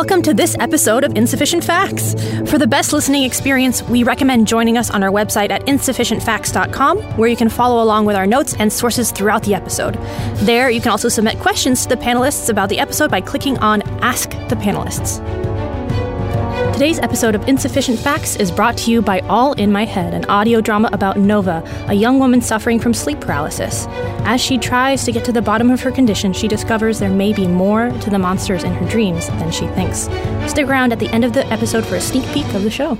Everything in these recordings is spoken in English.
Welcome to this episode of Insufficient Facts. For the best listening experience, we recommend joining us on our website at insufficientfacts.com, where you can follow along with our notes and sources throughout the episode. There, you can also submit questions to the panelists about the episode by clicking on Ask the Panelists. Today's episode of Insufficient Facts is brought to you by All in My Head, an audio drama about Nova, a young woman suffering from sleep paralysis. As she tries to get to the bottom of her condition, she discovers there may be more to the monsters in her dreams than she thinks. Stick around at the end of the episode for a sneak peek of the show.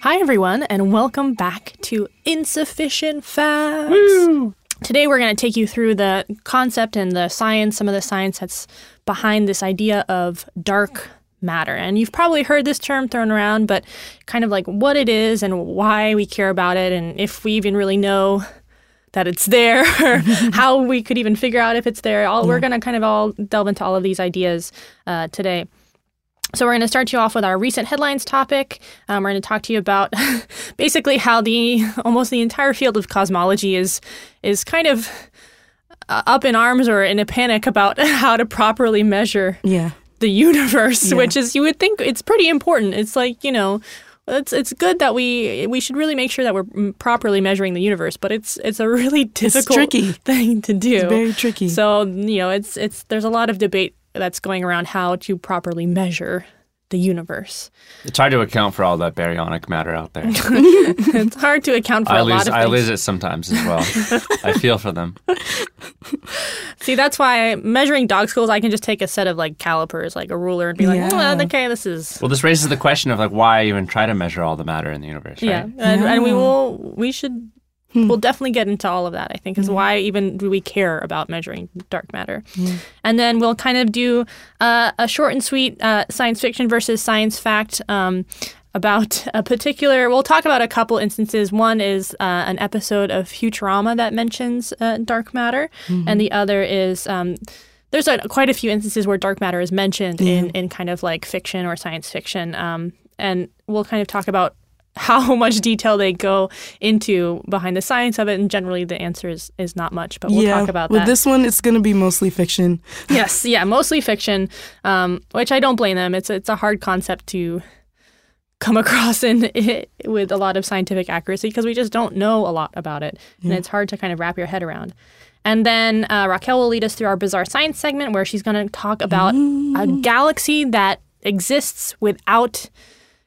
Hi, everyone, and welcome back to Insufficient Facts. Woo! Today, we're going to take you through the concept and the science, some of the science that's behind this idea of dark matter. And you've probably heard this term thrown around, but kind of like what it is and why we care about it, and if we even really know that it's there, or how we could even figure out if it's there. All, We're going to kind of all delve into all of these ideas uh, today. So we're going to start you off with our recent headlines topic. Um, we're going to talk to you about basically how the almost the entire field of cosmology is is kind of uh, up in arms or in a panic about how to properly measure Yeah. The universe, Yeah. which is you would think it's pretty important. It's like you know, it's it's good that we we should really make sure that we're mm, properly measuring the universe, but it's it's a really difficult tricky. thing to do. It's very tricky. So you know, it's it's there's a lot of debate that's going around how to properly measure the universe. It's hard to account for all that baryonic matter out there. it's hard to account for I a lot lose, of I things. lose it sometimes as well. I feel for them. See, that's why measuring dog schools, I can just take a set of like calipers, like a ruler, and be like, oh, Yeah. "Well, okay, this is Well, this raises the question of like why even try to measure all the matter in the universe, right? Yeah, and, and we will. We should. Hmm. We'll definitely get into all of that. I think is why even do we care about measuring dark matter, and then we'll kind of do uh, a short and sweet uh, science fiction versus science fact. Um, about a particular, we'll talk about a couple instances. One is uh, an episode of Futurama that mentions uh, dark matter, and the other is um, there's a, quite a few instances where dark matter is mentioned in, in kind of like fiction or science fiction. Um, and we'll kind of talk about how much detail they go into behind the science of it. And generally, the answer is, is not much, but we'll yeah. talk about With that. With this one, it's going to be mostly fiction. yes, yeah, mostly fiction, um, which I don't blame them. It's, it's a hard concept to come across in with a lot of scientific accuracy because we just don't know a lot about it, and it's hard to kind of wrap your head around. And then uh, Raquel will lead us through our bizarre science segment where she's going to talk about a galaxy that exists without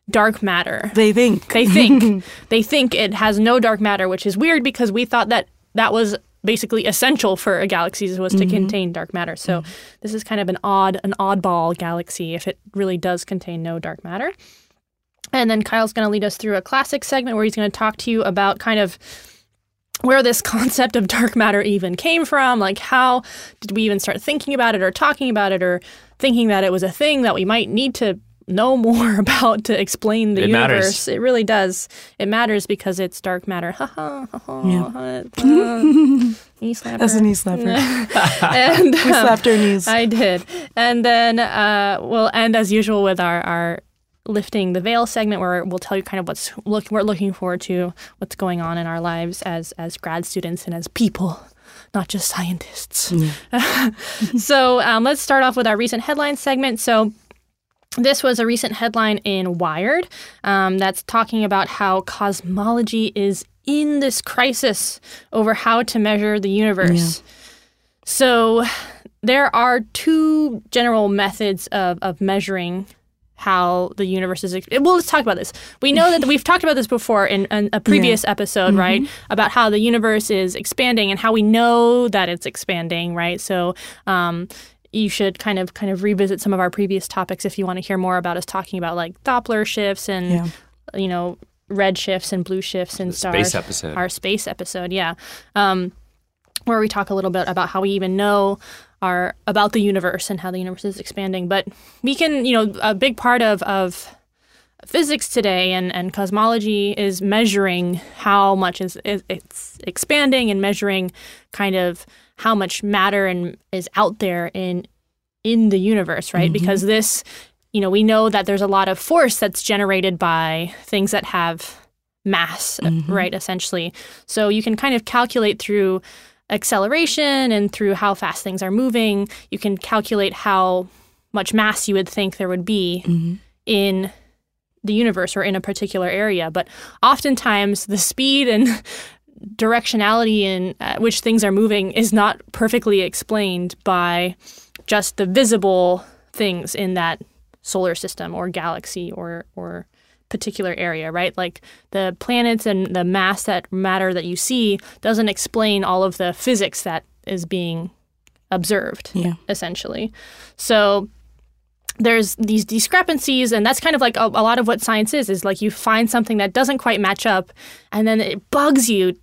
dark matter. They think. They think they think it has no dark matter, which is weird because we thought that that was basically essential for a galaxy was to mm-hmm. contain dark matter. So mm-hmm. this is kind of an odd an oddball galaxy if it really does contain no dark matter. And then Kyle's going to lead us through a classic segment where he's going to talk to you about kind of where this concept of dark matter even came from. Like, how did we even start thinking about it or talking about it or thinking that it was a thing that we might need to know more about to explain the It matters. universe? It really does. It matters because it's dark matter. Ha ha ha ha. Yeah. uh, knee slapper. That's a knee slapper. and we um, slapped our knees. I did. And then uh, we'll end as usual with our, our lifting the veil segment where we'll tell you kind of what's look we're looking forward to, what's going on in our lives as as grad students and as people, not just scientists. so um, let's start off with our recent headlines segment. So this was a recent headline in Wired um, that's talking about how cosmology is in this crisis over how to measure the universe. So there are two general methods of, of measuring how the universe is. Well, let's talk about this. We know that we've talked about this before in, in a previous episode, right? About how the universe is expanding and how we know that it's expanding, right? So, um, you should kind of kind of revisit some of our previous topics if you want to hear more about us talking about like Doppler shifts and Yeah. you know red shifts and blue shifts and The stars. space episode. Our space episode, yeah, um, where we talk a little bit about how we even know our about the universe and how the universe is expanding. But we can, you know, a big part of of physics today and, and cosmology is measuring how much is, is it's expanding and measuring kind of how much matter and is out there in in the universe, right? Mm-hmm. Because this, you know, we know that there's a lot of force that's generated by things that have mass, mm-hmm. right? Essentially, so you can kind of calculate through acceleration and through how fast things are moving. You can calculate how much mass you would think there would be mm-hmm. in the universe or in a particular area. But oftentimes, the speed and directionality in uh, which things are moving is not perfectly explained by just the visible things in that solar system or galaxy or or particular area, right? Like the planets and the mass that matter that you see doesn't explain all of the physics that is being observed, Yeah. essentially. So there's these discrepancies and that's kind of like a, a lot of what science is is like you find something that doesn't quite match up and then it bugs you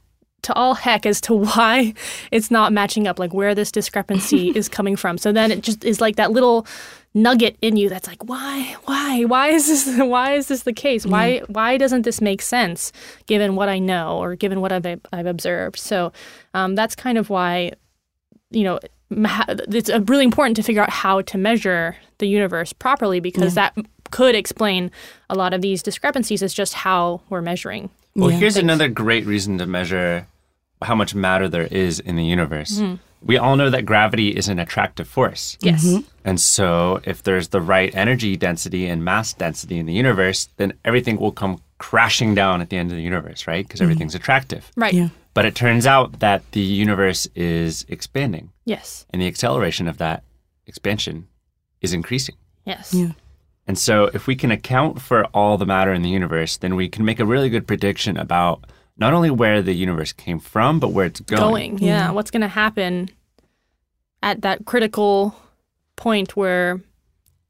to all heck as to why it's not matching up like where this discrepancy is coming from. So then it just is like that little nugget in you that's like why why why is this why is this the case? Why why doesn't this make sense given what i know or given what i've, I've observed? So um, that's kind of why you know it's uh, really important to figure out how to measure the universe properly because that could explain a lot of these discrepancies is just how we're measuring. Well, Yeah. here's Thanks. another great reason to measure how much matter there is in the universe. Mm-hmm. We all know that gravity is an attractive force. yes And so, if there's the right energy density and mass density in the universe, then everything will come crashing down at the end of the universe, right? Because everything's attractive. right Yeah. But it turns out that the universe is expanding, yes and the acceleration of that expansion is increasing. yes Yeah. And so, if we can account for all the matter in the universe, then we can make a really good prediction about not only where the universe came from, but where it's going. going. Yeah. What's going to happen at that critical point where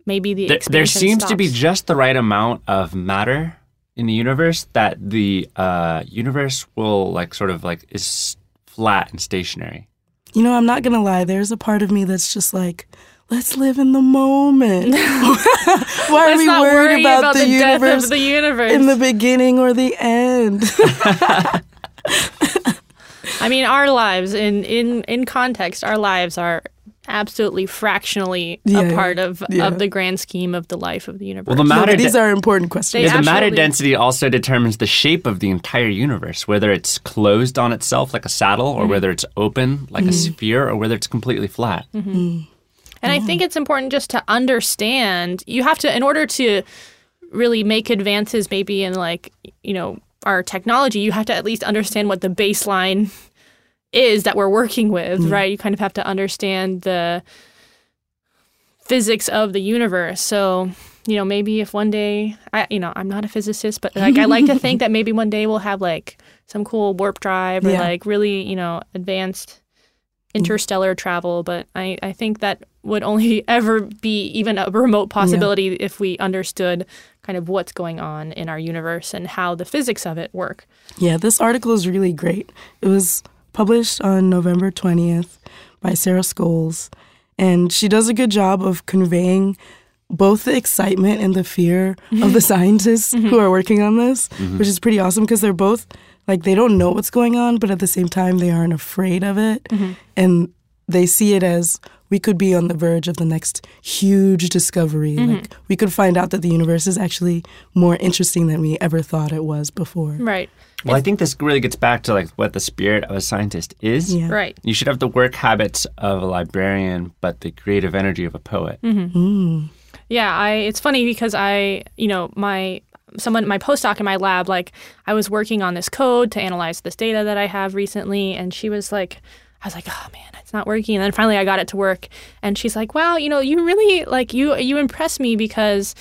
maybe the There, there expansion seems to be just the right amount of matter in the universe that the uh, universe will like sort of like is flat and stationary. You know, I'm not gonna lie. There's a part of me that's just like, let's live in the moment. Why are Let's we not worried worry about, about, the, the, death universe of the universe. in the beginning or the end? I mean, our lives in in in context, our lives are absolutely fractionally Yeah, a part of yeah. of the grand scheme of the life of the universe. Well, the matter but these de- are important questions. Yeah, the matter density also determines the shape of the entire universe, whether it's closed on itself like a saddle, or mm-hmm. whether it's open like a mm-hmm. sphere, or whether it's completely flat. Mm-hmm. Mm. And I think it's important just to understand. You have to, in order to really make advances, maybe in like, you know, our technology, you have to at least understand what the baseline is that we're working with, mm-hmm. right? You kind of have to understand the physics of the universe. So, you know, maybe if one day, I, you know, I'm not a physicist, but like I like to think that maybe one day we'll have like some cool warp drive or Yeah. like really, you know, advanced interstellar travel. But I, I think that would only ever be even a remote possibility if we understood kind of what's going on in our universe and how the physics of it work. Yeah, this article is really great. It was published on November 20th by Sarah Scoles, and she does a good job of conveying both the excitement and the fear of the scientists who mm-hmm. are working on this, mm-hmm. which is pretty awesome because they're both like they don't know what's going on, but at the same time they aren't afraid of it. Mm-hmm. And they see it as we could be on the verge of the next huge discovery. Mm-hmm. Like we could find out that the universe is actually more interesting than we ever thought it was before. Right. Well, I think this really gets back to like what the spirit of a scientist is. Yeah. Right. You should have the work habits of a librarian, but the creative energy of a poet. Mm-hmm. Mm. Yeah, I it's funny because I, you know, my someone my postdoc in my lab like I was working on this code to analyze this data that I have recently and she was like I was like, "Oh man, it's not working." And then finally I got it to work and she's like, "Wow, you know, you really like you you impress me because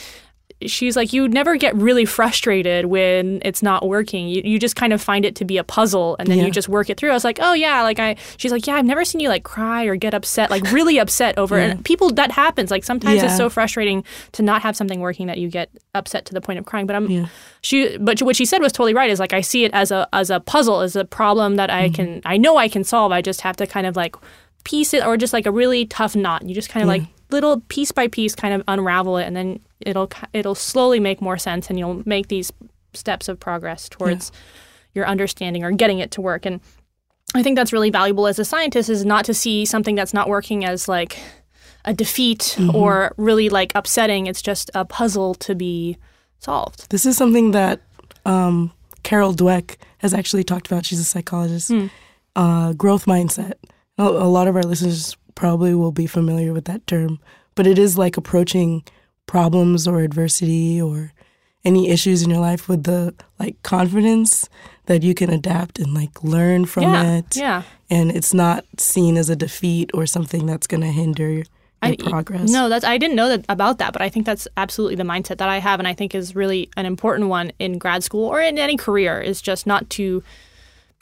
she's like you never get really frustrated when it's not working. You, you just kind of find it to be a puzzle and then Yeah. you just work it through. I was like oh yeah like i she's like yeah i've never seen you like cry or get upset like really upset over it. And people that happens. Like sometimes it's so frustrating to not have something working that you get upset to the point of crying. But i'm Yeah. she but what she said was totally right is like i see it as a as a puzzle as a problem that i mm-hmm. can i know i can solve. I just have to kind of like piece it or just like a really tough knot. You just kind of like little piece by piece kind of unravel it and then it'll it'll slowly make more sense and you'll make these steps of progress towards your understanding or getting it to work and i think that's really valuable as a scientist is not to see something that's not working as like a defeat or really like upsetting it's just a puzzle to be solved This is something that um, Carol Dweck has actually talked about. She's a psychologist. Uh, growth mindset. A lot of our listeners probably will be familiar with that term, but it is like approaching problems or adversity or any issues in your life with the like confidence that you can adapt and like learn from yeah, it yeah. and it's not seen as a defeat or something that's going to hinder your, I- progress No, that's I didn't know that about that, but I think that's absolutely the mindset that I have, and I think is really an important one in grad school or in any career is just not to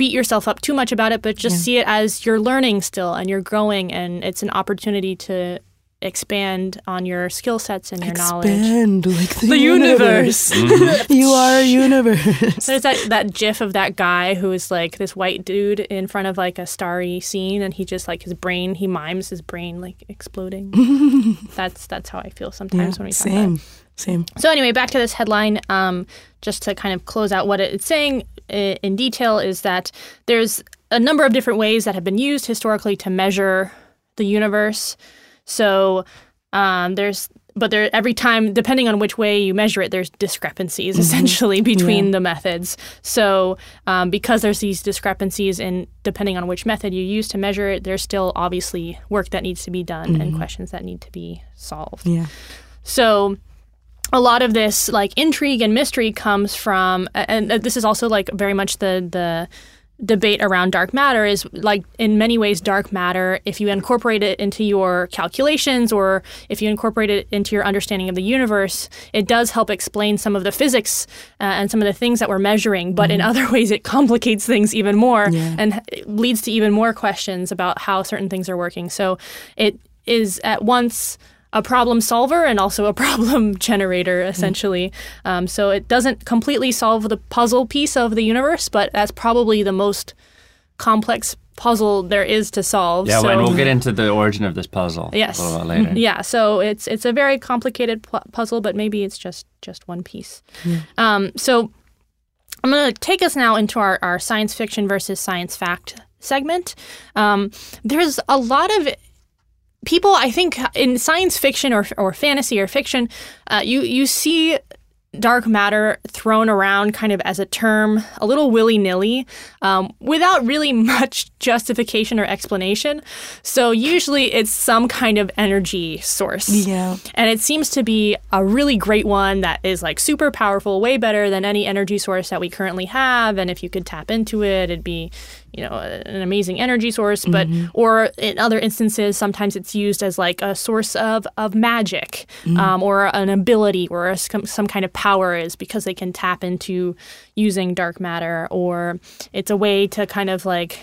beat yourself up too much about it, but just see it as you're learning still and you're growing, and it's an opportunity to expand on your skill sets and your knowledge. expand like the, The universe. you are a universe There's that, that gif of that guy who is like this white dude in front of like a starry scene and he just like his brain he mimes his brain like exploding. that's that's how I feel sometimes when we talk about it. same same So anyway, back to this headline. Um, just to kind of close out what it's saying i- in detail is that there's a number of different ways that have been used historically to measure the universe. So um, there's, but there every time, depending on which way you measure it, there's discrepancies essentially between the methods. So um, because there's these discrepancies in depending on which method you use to measure it, there's still obviously work that needs to be done and questions that need to be solved. yeah So a lot of this like intrigue and mystery comes from and this is also like very much the the debate around dark matter is like in many ways dark matter if you incorporate it into your calculations or if you incorporate it into your understanding of the universe it does help explain some of the physics uh, and some of the things that we're measuring but in other ways it complicates things even more Yeah. and leads to even more questions about how certain things are working so it is at once a problem solver and also a problem generator, essentially. Um, so it doesn't completely solve the puzzle piece of the universe, but that's probably the most complex puzzle there is to solve. Yeah, so, and we'll get into the origin of this puzzle Yes. a little bit later. yeah, so it's it's a very complicated pu- puzzle, but maybe it's just just one piece. Um, so I'm going to take us now into our, our science fiction versus science fact segment. Um, there's a lot of people, I think, in science fiction or, or fantasy or fiction, uh, you you see dark matter thrown around kind of as a term, a little willy nilly, um, without really much justification or explanation. So usually it's some kind of energy source. Yeah. And it seems to be a really great one that is like super powerful, way better than any energy source that we currently have. And if you could tap into it, it'd be, you know, an amazing energy source. But mm-hmm. or in other instances, sometimes it's used as like a source of of magic mm. um, or an ability or a, some some kind of power is because they can tap into using dark matter or it's a way to kind of like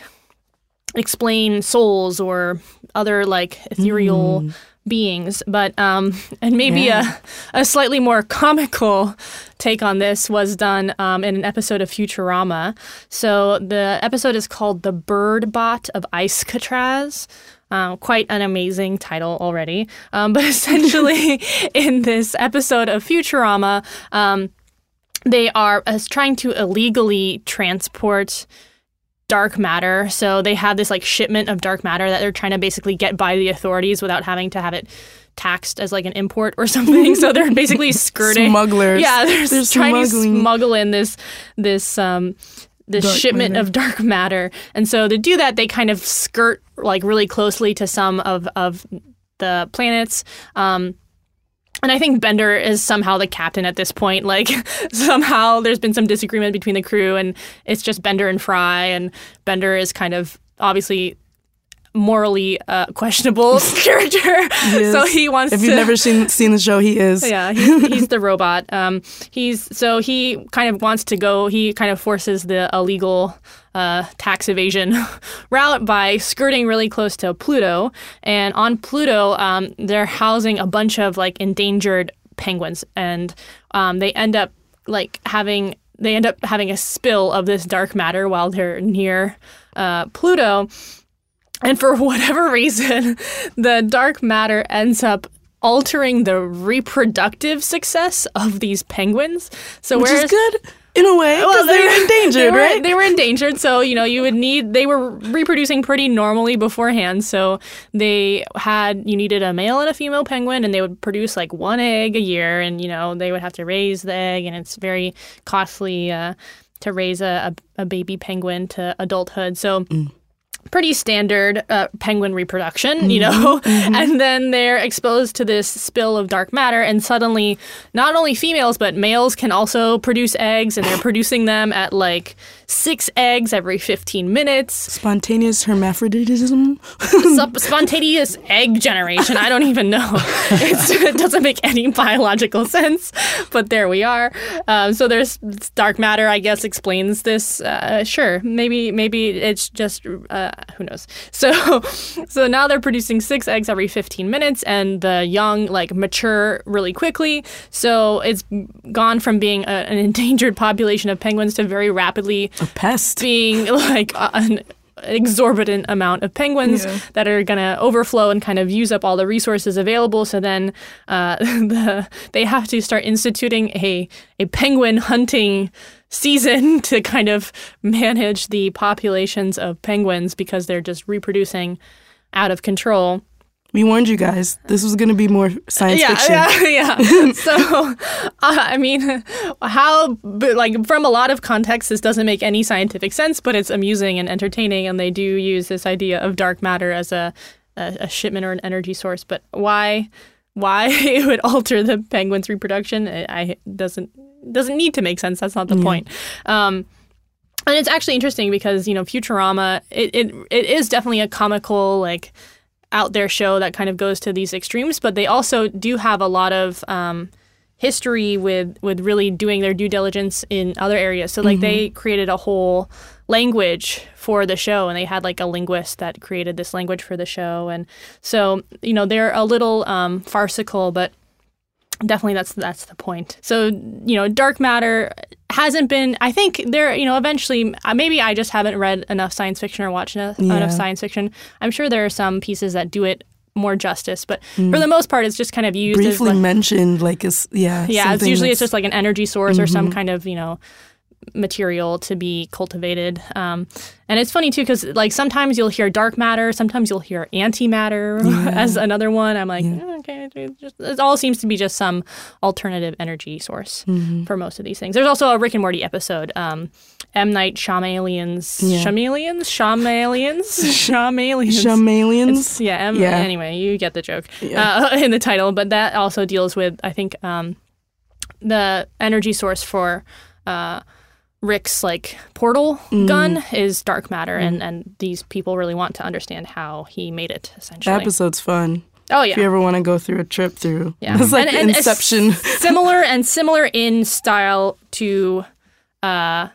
explain souls or other like ethereal mm. Beings but um and maybe Yeah. a, a slightly more comical take on this was done um, in an episode of futurama. So the episode is called the bird bot of ice catraz um, quite an amazing title already. Um, but essentially in this episode of futurama um, they are uh, trying to illegally transport dark matter. So they have this like shipment of dark matter that they're trying to basically get by the authorities without having to have it taxed as like an import or something. so they're basically skirting Smugglers. Yeah, they're, They're trying smuggling. to smuggle in this this um this Dark shipment matter. of dark matter. And so to do that they kind of skirt like really closely to some of of the planets. Um and I think Bender is somehow the captain at this point. Like somehow there's been some disagreement between the crew, and it's just Bender and Fry, and Bender is kind of obviously morally uh, questionable character. So he wants to If you've never seen seen the show, he is. yeah, he's, he's the robot. Um, he's so he kind of wants to go. He kind of forces the illegal uh, tax evasion route by skirting really close to Pluto. And on Pluto, um, they're housing a bunch of like endangered penguins, and um, they end up like having they end up having a spill of this dark matter while they're near uh, Pluto. And for whatever reason, the dark matter ends up altering the reproductive success of these penguins. So Which whereas is good in a way because they were endangered, they were, right? They were endangered, so you know you would need. They were reproducing pretty normally beforehand, so they had you needed a male and a female penguin, and they would produce like one egg a year, and you know they would have to raise the egg, and it's very costly uh, to raise a, a, a baby penguin to adulthood. So pretty standard uh, penguin reproduction, you know, and then they're exposed to this spill of dark matter, and suddenly, not only females but males can also produce eggs, and they're producing them at like six eggs every 15 minutes. Spontaneous hermaphroditism. Sup- spontaneous egg generation. I don't even know. It's, it doesn't make any biological sense, but there we are. Um, so there's dark matter. I guess explains this. Uh, sure, maybe maybe it's just uh, who knows. So so now they're producing six eggs every 15 minutes, and the young like mature really quickly. So it's gone from being a, an endangered population of penguins to very rapidly A pest. being like an exorbitant amount of penguins Yeah. that are going to overflow and kind of use up all the resources available. So then uh, the, they have to start instituting a, a penguin hunting season to kind of manage the populations of penguins because they're just reproducing out of control. We warned you guys. This was going to be more science yeah, fiction. Yeah, yeah. so, uh, I mean, how, but like, from a lot of contexts, this doesn't make any scientific sense, but it's amusing and entertaining, and they do use this idea of dark matter as a, a, a shipment or an energy source. But why, why it would alter the penguin's reproduction, I, I doesn't doesn't need to make sense. That's not the point. Um, and it's actually interesting because you know Futurama, it, it it is definitely a comical like out there show that kind of goes to these extremes, but they also do have a lot of um, history with with really doing their due diligence in other areas. So like they created a whole language for the show and they had like a linguist that created this language for the show and so you know they're a little um, farcical but definitely that's that's the point so you know dark matter hasn't been i think there you know eventually uh, maybe i just haven't read enough science fiction or watched enough, Yeah. enough science fiction i'm sure there are some pieces that do it more justice but for the most part it's just kind of used as Briefly like, mentioned, like, it's, yeah. yeah it's usually it's just like an energy source or some kind of you know material to be cultivated. Um, and it's funny too because like sometimes you'll hear dark matter sometimes you'll hear antimatter as another one. I'm like "Eh, okay it, just, it all seems to be just some alternative energy source for most of these things. There's also a rick and morty episode um, m. Night Shyamalan's Yeah. Shyamalan's? Shyamalan's? Shyamalan's. Shamalians. yeah, em- Yeah. Anyway, you get the joke uh, in the title, but that also deals with I think um, the energy source for uh, Rick's like portal Mm. gun is dark matter, and and these people really want to understand how he made it essentially. That episode's fun. oh yeah. If you ever want to go through a trip through, Yeah, it's like And- and Inception. similar and similar in style to uh,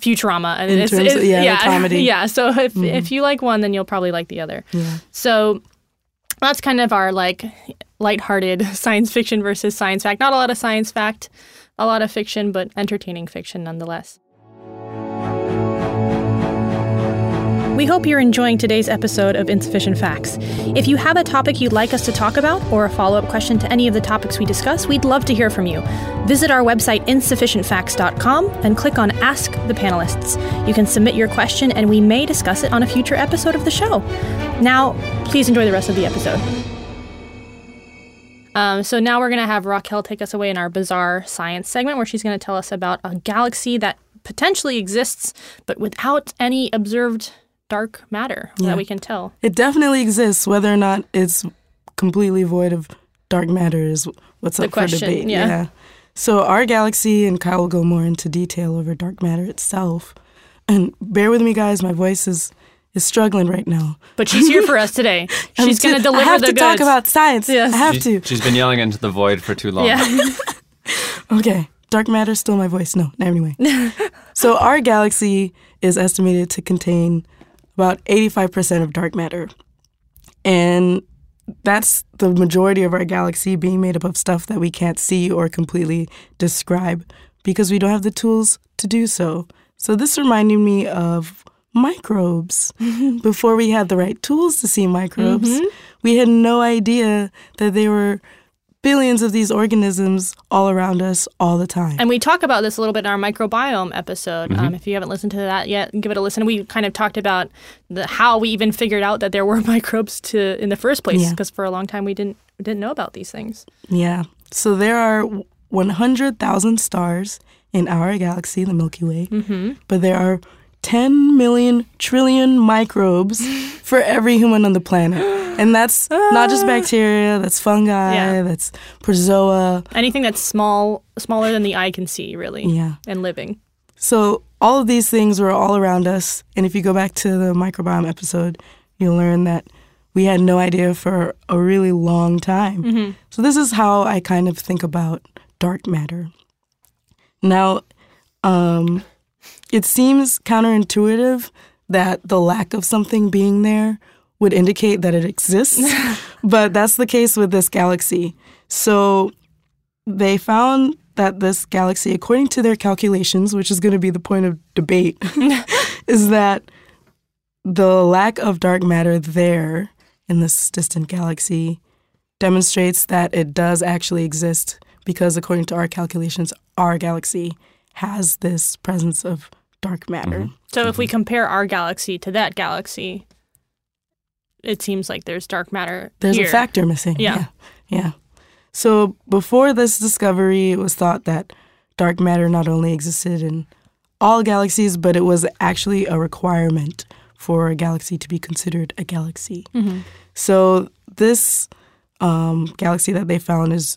Futurama. And In it's, terms of- it's- yeah, the comedy. Yeah, so if if you like one, then you'll probably like the other. yeah. So that's kind of our like lighthearted science fiction versus science fact. Not a lot of science fact, a lot of fiction, but entertaining fiction nonetheless. We hope you're enjoying today's episode of Insufficient Facts. If you have a topic you'd like us to talk about or a follow up question to any of the topics we discuss, we'd love to hear from you. Visit our website, insufficientfacts.com, and click on Ask the Panelists. You can submit your question, and we may discuss it on a future episode of the show. Now, please enjoy the rest of the episode. Um, so now we're going to have Raquel take us away in our bizarre science segment where she's going to tell us about a galaxy that potentially exists, but without any observed dark matter Yeah. that we can tell. It definitely exists. Whether or not it's completely void of dark matter is what's The up question, for debate. yeah. So our galaxy, and Kyle will go more into detail over dark matter itself. And bear with me, guys. My voice is is struggling right now. But she's here for us today. She's going to too- deliver I have the to goods. talk about science. Yes. I have She's- to. She's been yelling into the void for too long. yeah. Okay. Dark matter still my voice. No, not anyway. so our galaxy is estimated to contain about 85% of dark matter. And that's the majority of our galaxy being made up of stuff that we can't see or completely describe because we don't have the tools to do so. So this reminded me of microbes. Before we had the right tools to see microbes, we had no idea that they were billions of these organisms all around us all the time. And we talk about this a little bit in our microbiome episode. Um, if you haven't listened to that yet, give it a listen. We kind of talked about the, how we even figured out that there were microbes to in the first place, Yeah. because for a long time we didn't we didn't know about these things. Yeah. So there are 100,000 stars in our galaxy, the Milky Way, Mm-hmm. but there are 10 million trillion microbes for every human on the planet. And that's not just bacteria, that's fungi, Yeah. that's protozoa. Anything that's small, smaller than the eye can see, really, Yeah. and living. So all of these things were all around us. And if you go back to the microbiome episode, you'll learn that we had no idea for a really long time. So this is how I kind of think about dark matter. Now, um, it seems counterintuitive that the lack of something being there would indicate that it exists, but that's the case with this galaxy. So they found that this galaxy, according to their calculations, which is going to be the point of debate, is that the lack of dark matter there in this distant galaxy demonstrates that it does actually exist because, according to our calculations, our galaxy has this presence of dark matter. Mm-hmm. So if we mm-hmm. compare our galaxy to that galaxy, it seems like there's dark matter. There's here. a factor missing. Yeah. yeah. Yeah. So before this discovery, it was thought that dark matter not only existed in all galaxies, but it was actually a requirement for a galaxy to be considered a galaxy. Mm-hmm. So this um, galaxy that they found is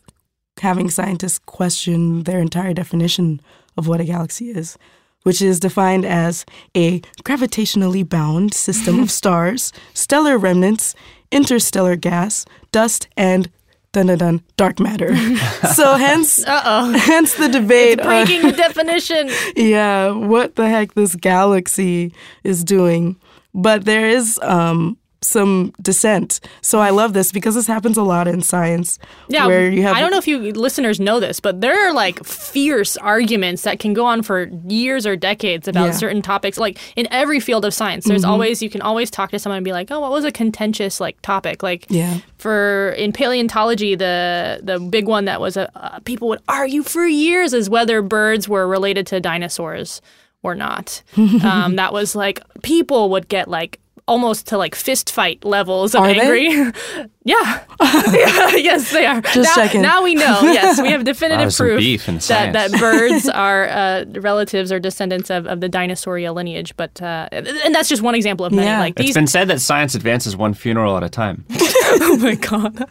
having scientists question their entire definition of what a galaxy is, which is defined as a gravitationally bound system of stars, stellar remnants, interstellar gas, dust, and dun dun dun dark matter. so hence, Uh oh. hence the debate. on- Breaking the definition. yeah, what the heck this galaxy is doing. But there is um, some dissent. So I love this because this happens a lot in science. Yeah, where you have I don't know if you listeners know this, but there are like fierce arguments that can go on for years or decades about Yeah. Mm-hmm. certain topics. Like in every field of science, there's always you can always talk to someone and be like, "Oh, what was a contentious like topic?" Like Yeah. for in paleontology, the the big one that was a uh, people would argue for years is whether birds were related to dinosaurs or not. um, that was like people would get like almost to like fist fight levels of Are angry. yeah. yeah. Yes, they are. Just now, checking. now we know. Yes, we have definitive some proof beef in that, that birds are uh, relatives or descendants of, of the dinosauria lineage. But uh, and that's just one example of many. Yeah. Like It's these. been said that science advances one funeral at a time. oh my god.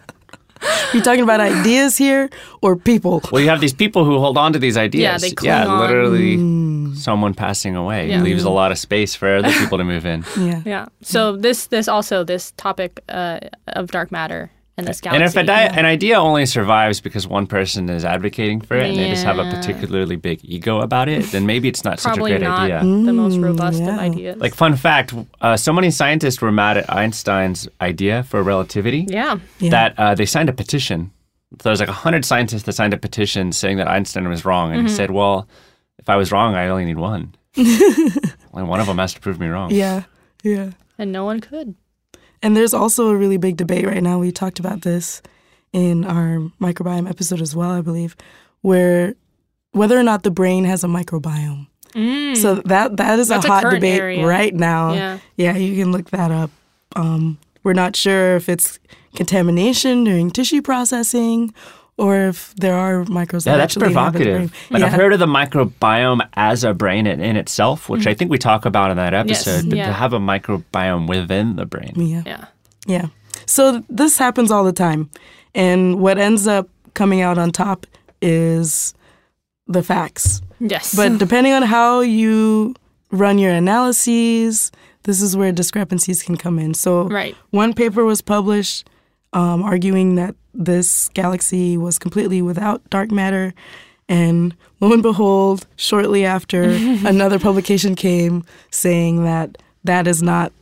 You're talking about ideas here or people? Well, you have these people who hold on to these ideas. Yeah, they cling yeah, on. literally, someone passing away Yeah. leaves a lot of space for other people to move in. Yeah. Yeah. So this this also this topic uh, of dark matter and this galaxy. And if a di- an idea only survives because one person is advocating for it and they just have a particularly big ego about it, then maybe it's not such a probably great not idea. the most robust of yeah. ideas. Like fun fact, uh, so many scientists were mad at Einstein's idea for relativity yeah. Yeah. that uh, they signed a petition. So there's like hundred scientists that signed a petition saying that Einstein was wrong, and he said, "Well, if I was wrong, I only need one. only one of them has to prove me wrong." Yeah. Yeah. And no one could. And there's also a really big debate right now. We talked about this in our microbiome episode as well, I believe, where whether or not the brain has a microbiome. So that that is That's a a hot current debate area. right now. Yeah. Yeah, you can look that up. Um, we're not sure if it's contamination during tissue processing or if there are microbes Yeah, that that's actually inhabit the provocative. brain. Like yeah. I've heard of the microbiome as a brain in, in itself, which I think we talk about in that episode. but yeah. to have a microbiome within the brain, yeah. Yeah. Yeah. So this happens all the time. And what ends up coming out on top is the facts. Yes. But depending on how you run your analyses, this is where discrepancies can come in. So Right. one paper was published um, arguing that this galaxy was completely without dark matter. And lo and behold, shortly after, another publication came saying that that is not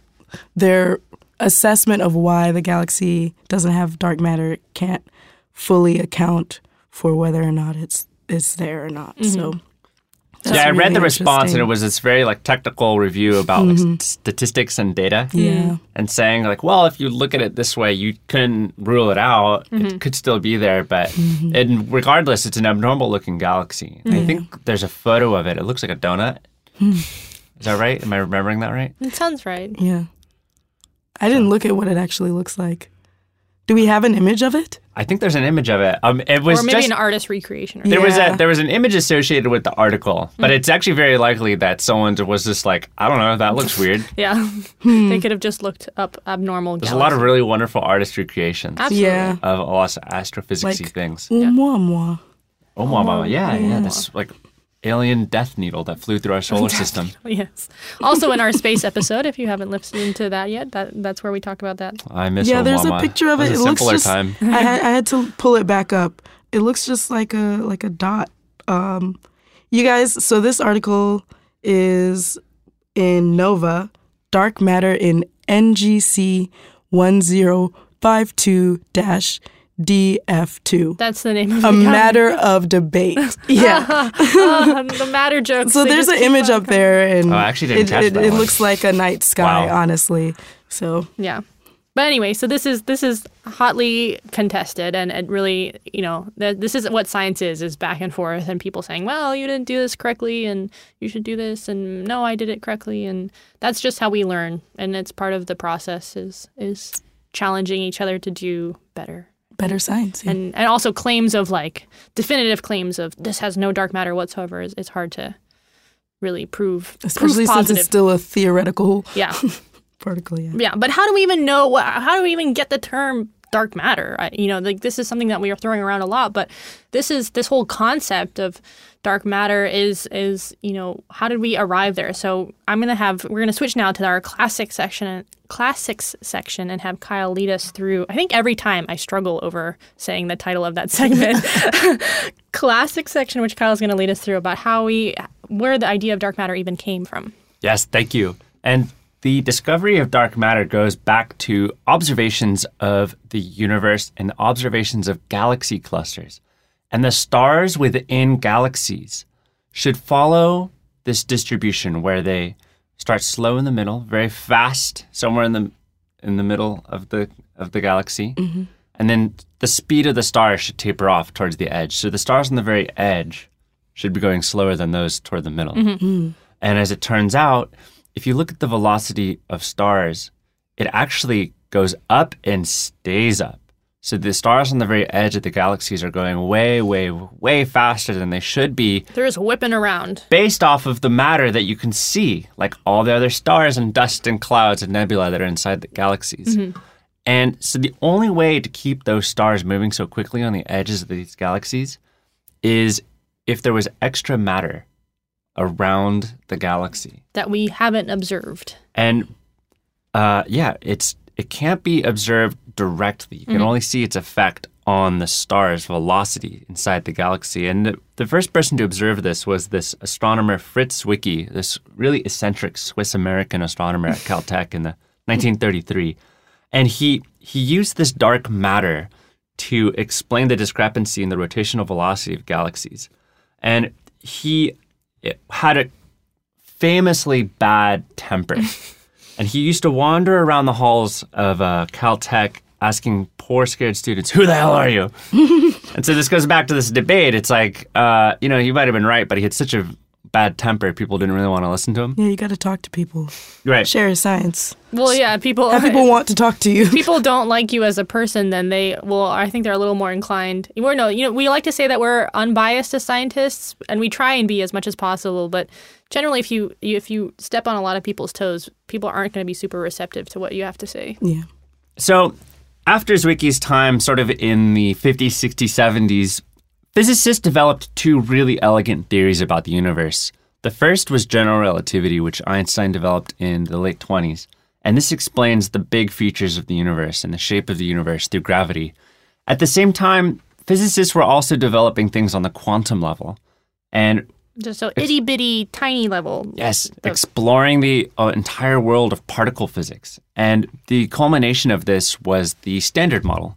their assessment of why the galaxy doesn't have dark matter can't fully account for whether or not it's it's there or not. So mm-hmm. That's yeah, I read the response, and it. Mm-hmm. was this very like technical review about like, st- statistics and data. Yeah. and saying like, well, if you look at it this way, you couldn't rule it out. It could still be there, but Mm-hmm. and regardless, it's an abnormal looking galaxy. And I think there's a photo of it. It looks like a donut. Hmm. Is that right? Am I remembering that right? it sounds right. Yeah. I didn't look at what it actually looks like. Do we have an image of it? I think there's an image of it. Um, it was or maybe just an artist recreation. Or there was a there was an image associated with the article, but it's actually very likely that someone was just like, I don't know, that looks weird. Yeah, they could have just looked up abnormal. There's a lot of really wonderful artist recreations Absolutely. Yeah. of a lot of astrophysicsy Like- things. Oumuamua. Oh, mama, yeah, yeah, this like alien death needle that flew through our solar system. Yes. Also, in our space episode, if you haven't listened to that yet, that that's where we talk about that. I miss. Yeah, oh, there's a picture of it. was It looks just. time. I had, I had to pull it back up. It looks just like a like a dot. Um, you guys. So this article is in Nova. Dark matter in NGC one zero five two dash DF2. That's the name of A the matter of debate. Yeah. Uh-huh. the matter jokes. So there's an image on up there, and Oh, I actually didn't it, catch it, that it looks like a night sky, Wow. honestly. So Yeah. But anyway, so this is this is hotly contested, and it really, you know, th- this is what science is: is back and forth, and people saying, "Well, you didn't do this correctly, and you should do this," and "No, I did it correctly," and that's just how we learn, and it's part of the process is is challenging each other to do better, better science. Yeah. and and also claims of like definitive claims of this has no dark matter whatsoever is it's hard to really prove, Especially proof since it's still a theoretical yeah. particle. Yeah. Yeah, but how do we even know? What, how do we even get the term dark matter? I, you know, like this is something that we are throwing around a lot, but this is this whole concept of dark matter is is you know how did we arrive there? So I'm gonna have we're gonna switch now to our classic section, classics section, and have Kyle lead us through. I think every time I struggle over saying the title of that segment, classic section, which Kyle's gonna lead us through about how we where the idea of dark matter even came from. Yes, thank you. And the discovery of dark matter goes back to observations of the universe and observations of galaxy clusters. And the stars within galaxies should follow this distribution where they start slow in the middle, very fast somewhere in the in the middle of the of the galaxy. Mm-hmm. And then the speed of the stars should taper off towards the edge. So the stars on the very edge should be going slower than those toward the middle. Mm-hmm. Hmm. And as it turns out, if you look at the velocity of stars, it actually goes up and stays up. So the stars on the very edge of the galaxies are going way, way, way faster than they should be They're just whipping around. based off of the matter that you can see, like all the other stars and dust and clouds and nebula that are inside the galaxies. And so the only way to keep those stars moving so quickly on the edges of these galaxies is if there was extra matter around the galaxy. that we haven't observed. And uh, yeah, it's it can't be observed directly. You can only see its effect on the star's velocity inside the galaxy. And the, the first person to observe this was this astronomer Fritz Zwicky, this really eccentric Swiss American astronomer at Caltech in the 1933. And he he used this dark matter to explain the discrepancy in the rotational velocity of galaxies. And he had a famously bad temper. and he used to wander around the halls of uh, Caltech asking poor, scared students, Who the hell are you? and so this goes back to this debate. It's like, uh, you know, he might have been right, but he had such a bad temper, people didn't really want to listen to him. Yeah, you got to talk to people. Right. Share science. Well, yeah, people Have people want to talk to you. people don't like you as a person, then they well, I think they're a little more inclined. We're no, you know, we like to say that we're unbiased as scientists, and we try and be as much as possible. But generally, if you if you step on a lot of people's toes, people aren't going to be super receptive to what you have to say. Yeah. So, after Zwicky's time, sort of in the 50s, 60s, 70s, physicists developed two really elegant theories about the universe. The first was general relativity, which Einstein developed in the late 20s. And this explains the big features of the universe and the shape of the universe through gravity. At the same time, physicists were also developing things on the quantum level. And Just so itty bitty tiny level. Yes, exploring the uh, entire world of particle physics. And the culmination of this was the Standard Model.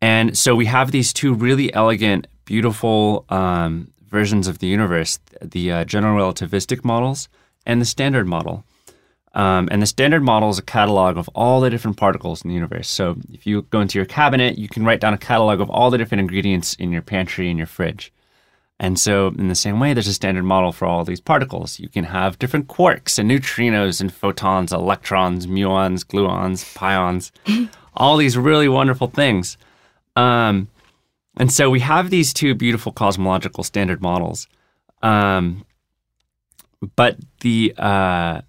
And so we have these two really elegant, beautiful um, versions of the universe the uh, general relativistic models and the Standard Model. Um, and the Standard Model is a catalog of all the different particles in the universe. So if you go into your cabinet, you can write down a catalog of all the different ingredients in your pantry and your fridge. And so, in the same way, there's a standard model for all these particles. You can have different quarks and neutrinos and photons, electrons, muons, gluons, pions, all these really wonderful things. Um, and so we have these two beautiful cosmological standard models. Um, but the uh,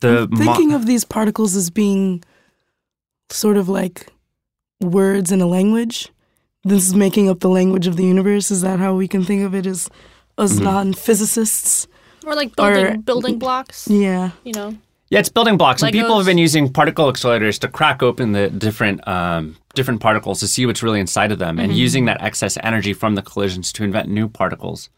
the mo- Thinking of these particles as being sort of like words in a language. This is making up the language of the universe. Is that how we can think of it as as Mm-hmm. non-physicists? Or like building Or- building blocks. Yeah. You know. Yeah, it's building blocks, and people have been using particle accelerators to crack open the different um, different particles to see what's really inside of them, and using that excess energy from the collisions to invent new particles.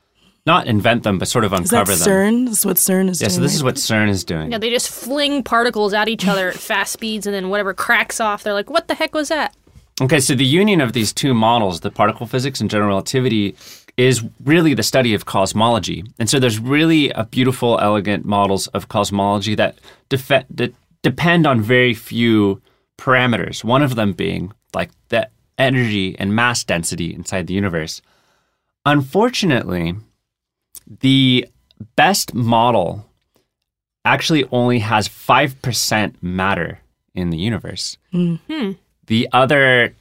Not invent them, but sort of Is that uncover them. CERN? This is what CERN is Yeah, doing. so this is what CERN is doing. Yeah, they just fling particles at each other at fast speeds, and then whatever cracks off, they're like, "What the heck was that?" Okay, so the union of these two models, the particle physics and general relativity, is really the study of cosmology. And so there's really a beautiful, elegant models of cosmology that, defe- that depend on very few parameters. One of them being like the energy and mass density inside the universe. Unfortunately, the best model actually only has 5% matter in the universe. Hmm. Hmm. The other,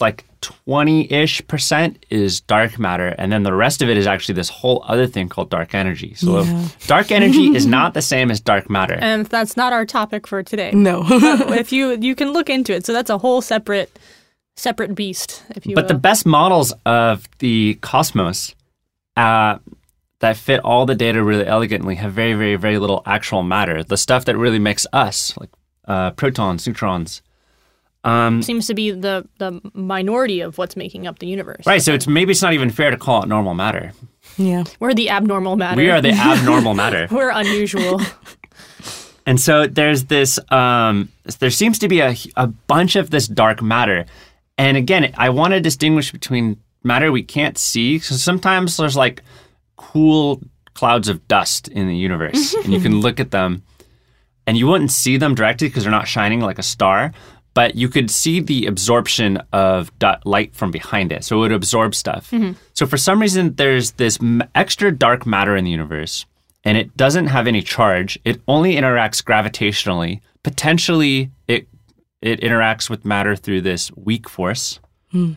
like 20 ish percent, is dark matter. And then the rest of it is actually this whole other thing called dark energy. So, Yeah. dark energy is not the same as dark matter. And that's not our topic for today. No. if you you can look into it, so that's a whole separate separate beast, if you But the best models of the cosmos uh, that fit all the data really elegantly have very, very, very little actual matter. The stuff that really makes us, like uh, protons, neutrons. Um, seems to be the the minority of what's making up the universe. right, so it's maybe it's not even fair to call it normal matter. yeah. We're the abnormal matter. We are the abnormal matter. We're unusual. And so there's this, um, there seems to be a, a bunch of this dark matter. And again, I want to distinguish between matter we can't see. So sometimes there's like cool clouds of dust in the universe, and you can look at them and you wouldn't see them directly because they're not shining like a star. But you could see the absorption of light from behind it. So it would absorb stuff. Mm-hmm. So for some reason, there's this m- extra dark matter in the universe and it doesn't have any charge. It only interacts gravitationally. Potentially, it it interacts with matter through this weak force, hmm.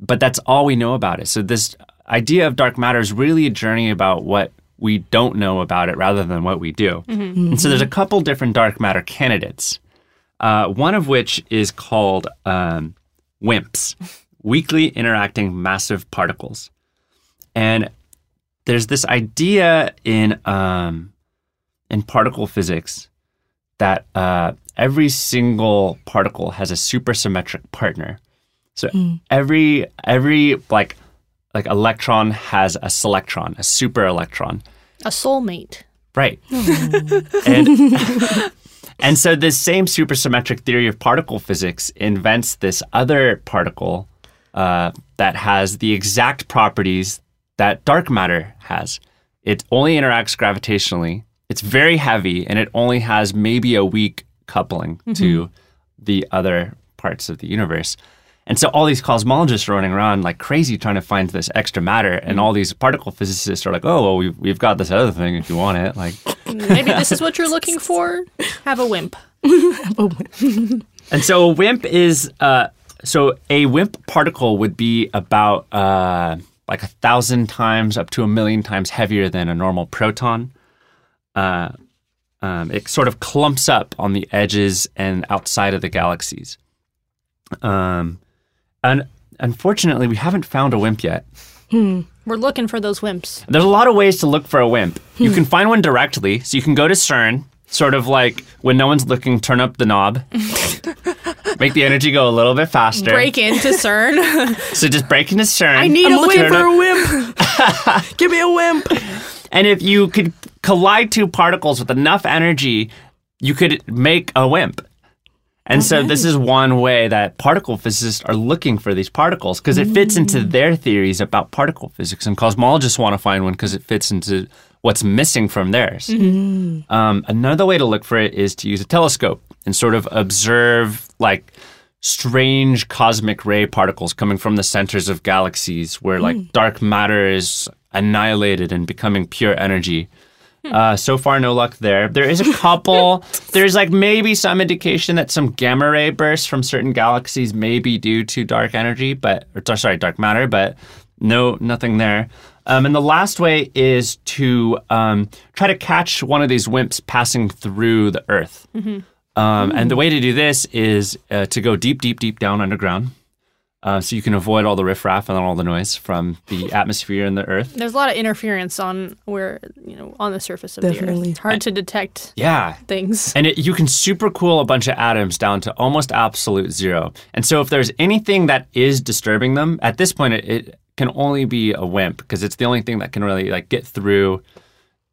but that's all we know about it. So this idea of dark matter is really a journey about what we don't know about it rather than what we do. Mm-hmm. And so there's a mm-hmm. couple different dark matter candidates. Uh, one of which is called um, WIMPs, weakly interacting massive particles, and there's this idea in um, in particle physics that uh, every single particle has a supersymmetric partner. So every every like like electron has a selectron, a super electron. a soulmate. Right. and and so this same supersymmetric theory of particle physics invents this other particle uh, that has the exact properties that dark matter has. It only interacts gravitationally. It's very heavy, and it only has maybe a weak coupling to the other parts of the universe. And so all these cosmologists are running around like crazy trying to find this extra matter, and all these particle physicists are like, "Oh, well, we've, we've got this other thing if you want it." Like, Maybe this is what you're looking for. Have a wimp. And so a WIMP is uh, so a WIMP particle would be about uh, like a thousand times up to a million times heavier than a normal proton. Uh, um, it sort of clumps up on the edges and outside of the galaxies. Um, and unfortunately, we haven't found a WIMP yet. Hmm. We're looking for those wimps. There's a lot of ways to look for a WIMP. You hmm. can find one directly, so you can go to CERN, sort of like when no one's looking, turn up the knob, make the energy go a little bit faster. Break into CERN. So just break into CERN. I need I'm a looking wimp. for a wimp. Give me a wimp. and if you could collide two particles with enough energy, you could make a WIMP. And so this is one way that particle physicists are looking for these particles because it fits into mm. their theories about particle physics, and cosmologists want to find one because it fits into what's missing from theirs. Mm-hmm. Um, another way to look for it is to use a telescope and sort of observe like strange cosmic ray particles coming from the centers of galaxies where like mm. dark matter is annihilated and becoming pure energy. Uh, so far, no luck there. There is a couple. there's like maybe some indication that some gamma ray bursts from certain galaxies may be due to dark energy, but or sorry, dark matter, but no, nothing there. Um, and the last way is to um, try to catch one of these WIMPs passing through the Earth. Um, and the way to do this is uh, to go deep, deep, deep down underground. Uh, so you can avoid all the riffraff and all the noise from the atmosphere and the earth. There's a lot of interference on where you know on the surface of the Definitely. earth. It's hard to detect Yeah. things. And it, you can super cool a bunch of atoms down to almost absolute zero. And so if there's anything that is disturbing them, at this point it, it can only be a WIMP because it's the only thing that can really like get through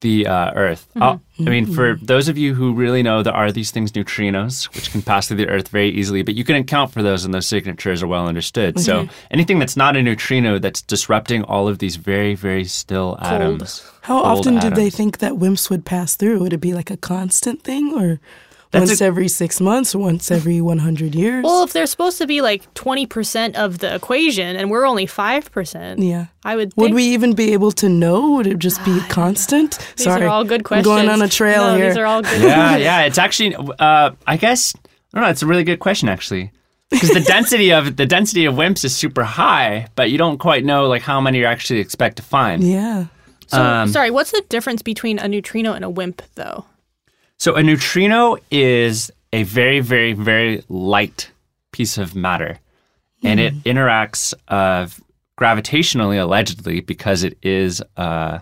the uh, Earth. Oh, I mean, mm-hmm. for those of you who really know, there are these things neutrinos, which can pass through the Earth very easily, but you can account for those and those signatures are well understood. So mm-hmm. anything that's not a neutrino that's disrupting all of these very, very still atoms. How cold often did they think that WIMPs would pass through? Would it be like a constant thing or That's once a- every six months once every 100 years? Well, if they're supposed to be like 20% of the equation and we're only 5%, yeah. I would Would we even be able to know? Would it just be constant? these Sorry. are all good I'm questions. going on a trail no, here. These are all good yeah, yeah. It's actually, uh, I guess, I don't know. It's a really good question, actually, because the density of the density of WIMPs is super high, but you don't quite know like how many you actually expect to find. yeah. So, Um, sorry, what's the difference between a neutrino and a WIMP, though? So a neutrino is a very, very, very light piece of matter, and it interacts uh, gravitationally, allegedly, because it is uh,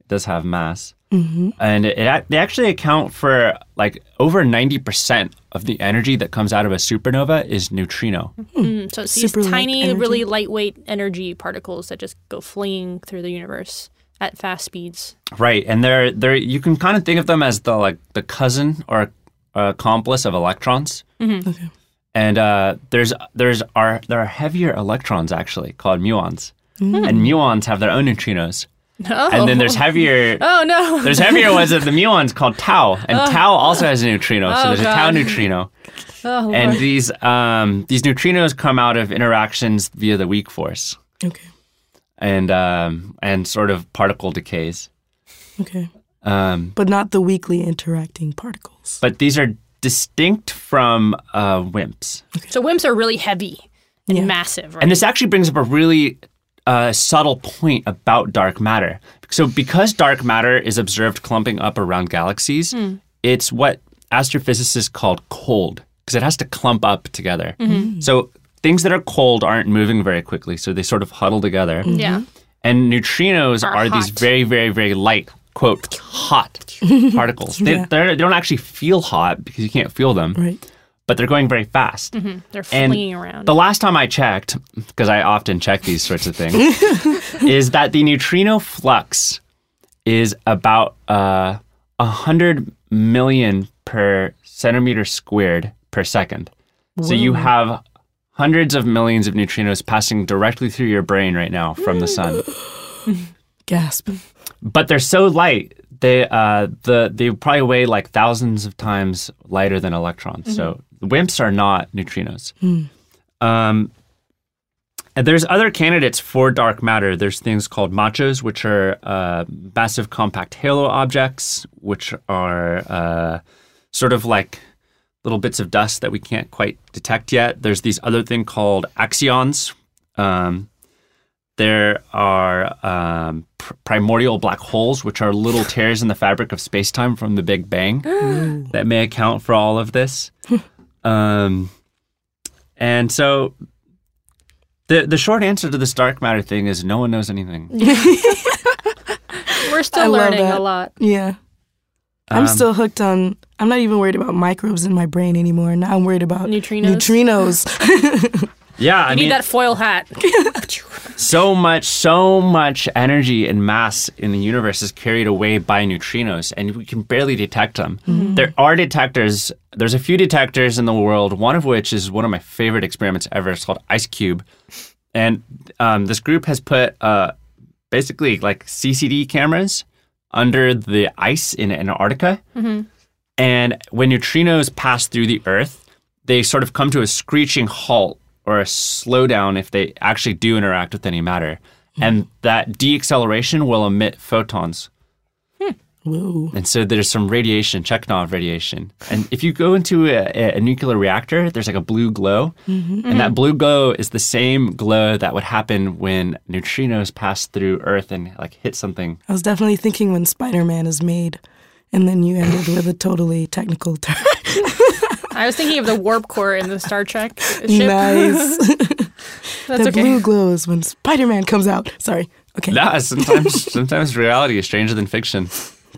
it does have mass, and it, it they actually account for like over ninety percent of the energy that comes out of a supernova is neutrino. Mm, so it's these Super light tiny, energy. really lightweight energy particles that just go fleeing through the universe at fast speeds. Right, and they're they're you can kind of think of them as the like the cousin or accomplice of electrons. Okay. And uh, there's there's are there are heavier electrons actually called muons, and muons have their own neutrinos. Oh. And then there's heavier Oh no! there's heavier ones of the muons called tau, and tau also has a neutrino. So Oh, there's a tau neutrino, oh, Lord. and these um, these neutrinos come out of interactions via the weak force Okay. And um, and sort of particle decays. Okay. Um, But not the weakly interacting particles. but these are distinct from uh, WIMPs. so WIMPs are really heavy and Yeah. massive, right? And this actually brings up a really uh, subtle point about dark matter. So, because dark matter is observed clumping up around galaxies, it's what astrophysicists called cold because it has to clump up together. So, things that are cold aren't moving very quickly, so they sort of huddle together. yeah. And neutrinos Are are, these very, very, very light, quote, hot particles. They, Yeah. they're- they don't actually feel hot because you can't feel them, Right. but they're going very fast. They're And flinging around. The last time I checked, because I often check these sorts of things, is that the neutrino flux is about uh, a hundred million per centimeter squared per second. So you have hundreds of millions of neutrinos passing directly through your brain right now from the sun. Gasp. But they're so light. They uh, the they probably weigh like thousands of times lighter than electrons. So WIMPs are not neutrinos. Um, and there's other candidates for dark matter. There's things called machos, which are uh, massive compact halo objects, which are uh, sort of like little bits of dust that we can't quite detect yet. There's these other thing called axions. Um, there are um, pr- primordial black holes, which are little tears in the fabric of space-time from the Big Bang that may account for all of this. um, and so the the short answer to this dark matter thing is no one knows anything. We're I still love learning that. a lot. Yeah. I'm Um, still hooked on. I'm not even worried about microbes in my brain anymore. Now I'm worried about Neutrinos? Neutrinos. Yeah, I You mean, need that foil hat. so much, so much energy and mass in the universe is carried away by neutrinos, and we can barely detect them. There are detectors. There's a few detectors in the world. One of which is one of my favorite experiments ever. It's called IceCube, and um, this group has put uh, basically like CCD cameras under the ice in Antarctica, mm-hmm. and when neutrinos pass through the Earth, they sort of come to a screeching halt or a slowdown if they actually do interact with any matter. And hmm. that deacceleration will emit photons. Whoa. And so there's some radiation, Cherenkov radiation. And if you go into a, a nuclear reactor, there's like a blue glow. Mm-hmm. And that mm-hmm. blue glow is the same glow that would happen when neutrinos pass through Earth and like hit something. I was definitely thinking when Spider Man is made, and then you ended with a totally technical term. I was thinking of the warp core in the Star Trek ship. nice. That's the okay. blue is when Spider Man comes out. Sorry. Okay. Yeah, sometimes sometimes reality is stranger than fiction.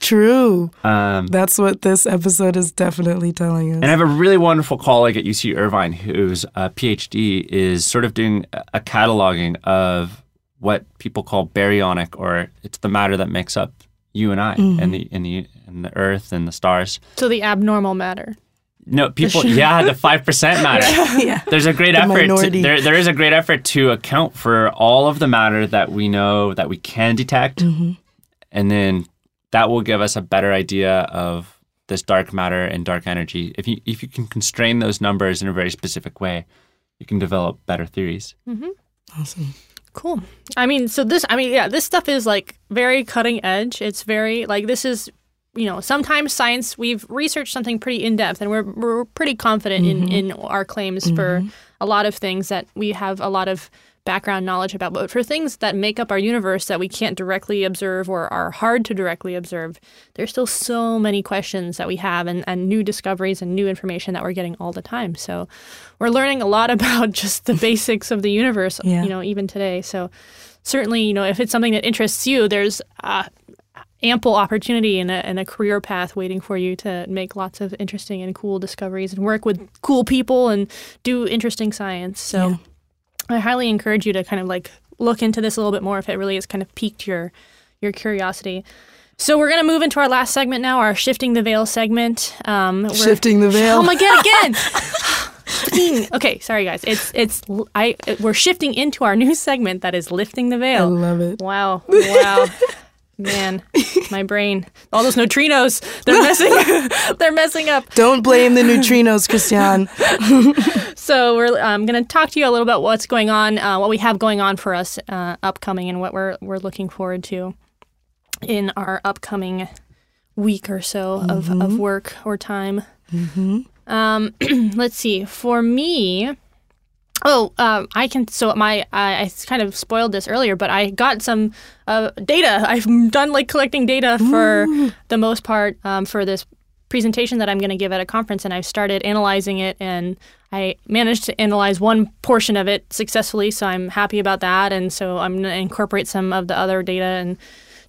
True. Um, That's what this episode is definitely telling us. And I have a really wonderful colleague at UC Irvine whose uh, PhD is sort of doing a a cataloging of what people call baryonic, or it's the matter that makes up you and I, and the and the and the Earth and the stars. So the abnormal matter. No, people. yeah, the five percent matter. yeah. There's a great The effort. To, there, there is a great effort to account for all of the matter that we know that we can detect, Mm-hmm. and then that will give us a better idea of this dark matter and dark energy. If you if you can constrain those numbers in a very specific way, you can develop better theories. Mm-hmm. Awesome. Cool. I mean, so this, I mean, yeah, this stuff is like very cutting edge. It's very, like, this is, you know, sometimes science, we've researched something pretty in depth and we're, we're pretty confident in, mm-hmm. in our claims for mm-hmm. a lot of things that we have a lot of background knowledge about. But for things that make up our universe that we can't directly observe or are hard to directly observe, there's still so many questions that we have and, and new discoveries and new information that we're getting all the time. So we're learning a lot about just the basics of the universe, Yeah. you know, even today. So certainly, you know, if it's something that interests you, there's uh, ample opportunity and a, and a career path waiting for you to make lots of interesting and cool discoveries and work with cool people and do interesting science. So Yeah. I highly encourage you to kind of like look into this a little bit more if it really has kind of piqued your your curiosity. So we're gonna move into our last segment now, our shifting the veil segment. Um, we're- Shifting the veil. Oh my god, again. Okay, sorry guys. It's it's I we're shifting into our new segment that is lifting the veil. I love it. Wow. Wow. Man, my brain. All those neutrinos, they're messing they're messing up. Don't blame the neutrinos, Christian. So we're I'm um, going to talk to you a little about what's going on, uh, what we have going on for us uh, upcoming, and what we're we're looking forward to in our upcoming week or so of, of work or time. Um, let's see. For me, oh, um, I can. So my I, I kind of spoiled this earlier, but I got some uh, data. I've done like collecting data for the most part um, for this presentation that I'm going to give at a conference, and I've started analyzing it, and I managed to analyze one portion of it successfully. So I'm happy about that, and so I'm going to incorporate some of the other data and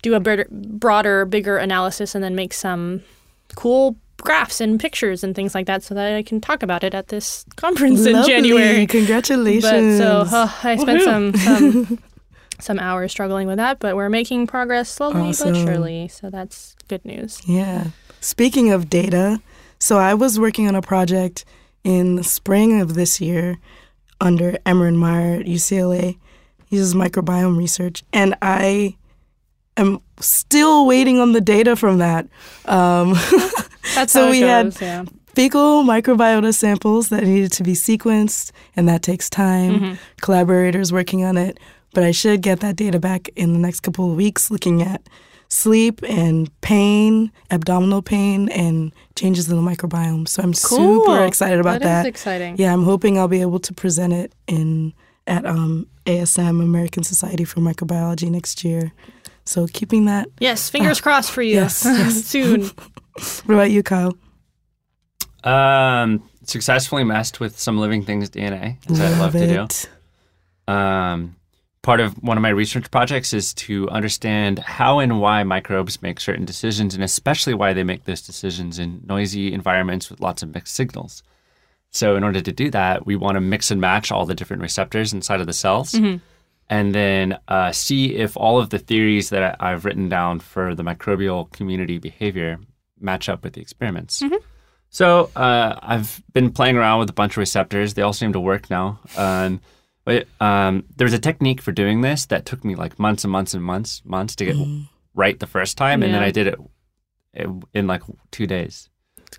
do a broader, bigger analysis, and then make some cool graphs and pictures and things like that, so that I can talk about it at this conference in January. Congratulations. But so uh, I spent some some some hours struggling with that, but we're making progress slowly Awesome. but surely. So that's good news. Yeah. Speaking of data, so I was working on a project in the spring of this year under Emeran Mayer at UCLA. He does microbiome research, and I am still waiting on the data from that. Um, That's So we had- yeah. fecal microbiota samples that needed to be sequenced, and that takes time. Collaborators working on it, but I should get that data back in the next couple of weeks, looking at sleep and pain, abdominal pain, and changes in the microbiome. So I'm Cool. super excited about That that. is exciting. Yeah, I'm hoping I'll be able to present it in at um, ASM, American Society for Microbiology, next year. So keeping that. Yes, fingers crossed for you. yes, yes. Soon. What about you, Kyle? Um, successfully messed with some living things DNA, as I love to do. Um, part of one of my research projects is to understand how and why microbes make certain decisions, and especially why they make those decisions in noisy environments with lots of mixed signals. So, in order to do that, we want to mix and match all the different receptors inside of the cells, and then uh, see if all of the theories that I- I've written down for the microbial community behavior match up with the experiments. So uh, I've been playing around with a bunch of receptors. They all seem to work now. Um, but um, there was a technique for doing this that took me like months and months and months, months to get right the first time, and then I did it in like two days.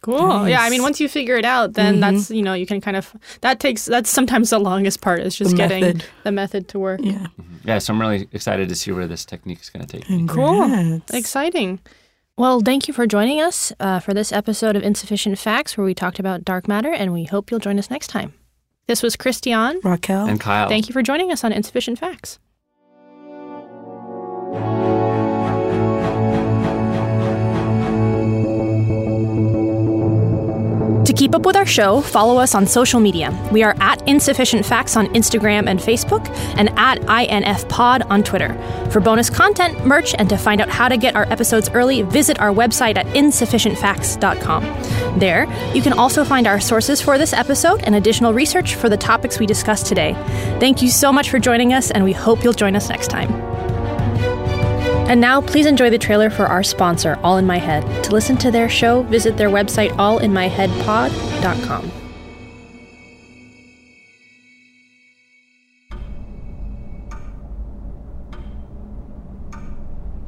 Cool. Yeah, I mean, once you figure it out, then that's you know you can kind of that takes that's sometimes the longest part is just The getting method. the method to work. Yeah. Yeah, so I'm really excited to see where this technique is going to take me. Cool. Exciting. Well, thank you for joining us uh, for this episode of Insufficient Facts, where we talked about dark matter, and we hope you'll join us next time. This was Christian. Raquel. And Kyle. Thank you for joining us on Insufficient Facts. Keep up with our show, follow us on social media. We are at Insufficient Facts on Instagram and Facebook, and at INF Pod on Twitter. For bonus content, merch, and to find out how to get our episodes early, visit our website at insufficientfacts.com. There, you can also find our sources for this episode and additional research for the topics we discussed today. Thank you so much for joining us, and we hope you'll join us next time. And now, please enjoy the trailer for our sponsor, All in My Head. To listen to their show, visit their website, allinmyheadpod.com.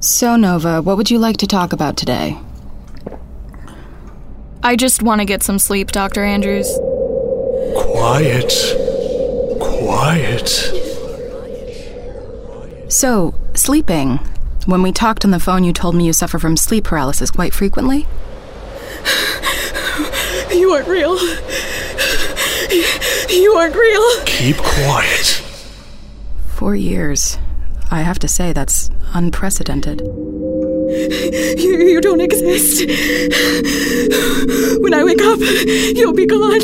So, Nova, what would you like to talk about today? I just want to get some sleep, Dr. Andrews. Quiet. Quiet. So, sleeping. When we talked on the phone, you told me you suffer from sleep paralysis quite frequently? You aren't real. You aren't real. Keep quiet. Four years. I have to say, that's unprecedented. You, you don't exist. When I wake up, you'll be gone.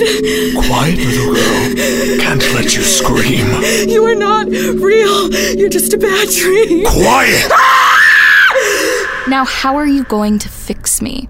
Quiet, little girl. Can't let you scream. You are not real. You're just a bad dream. Quiet! Ah! Now, how are you going to fix me?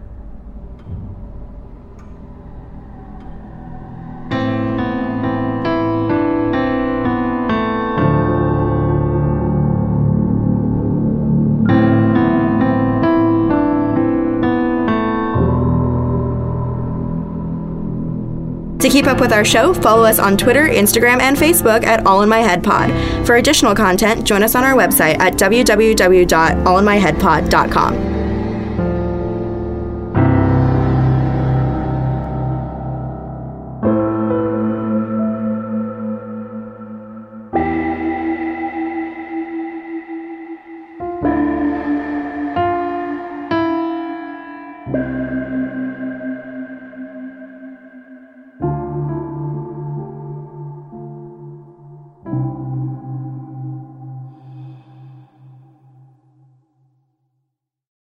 Keep up with our show, follow us on Twitter, Instagram, and Facebook at All in My Head Pod. For additional content, join us on our website at www.allinmyheadpod.com.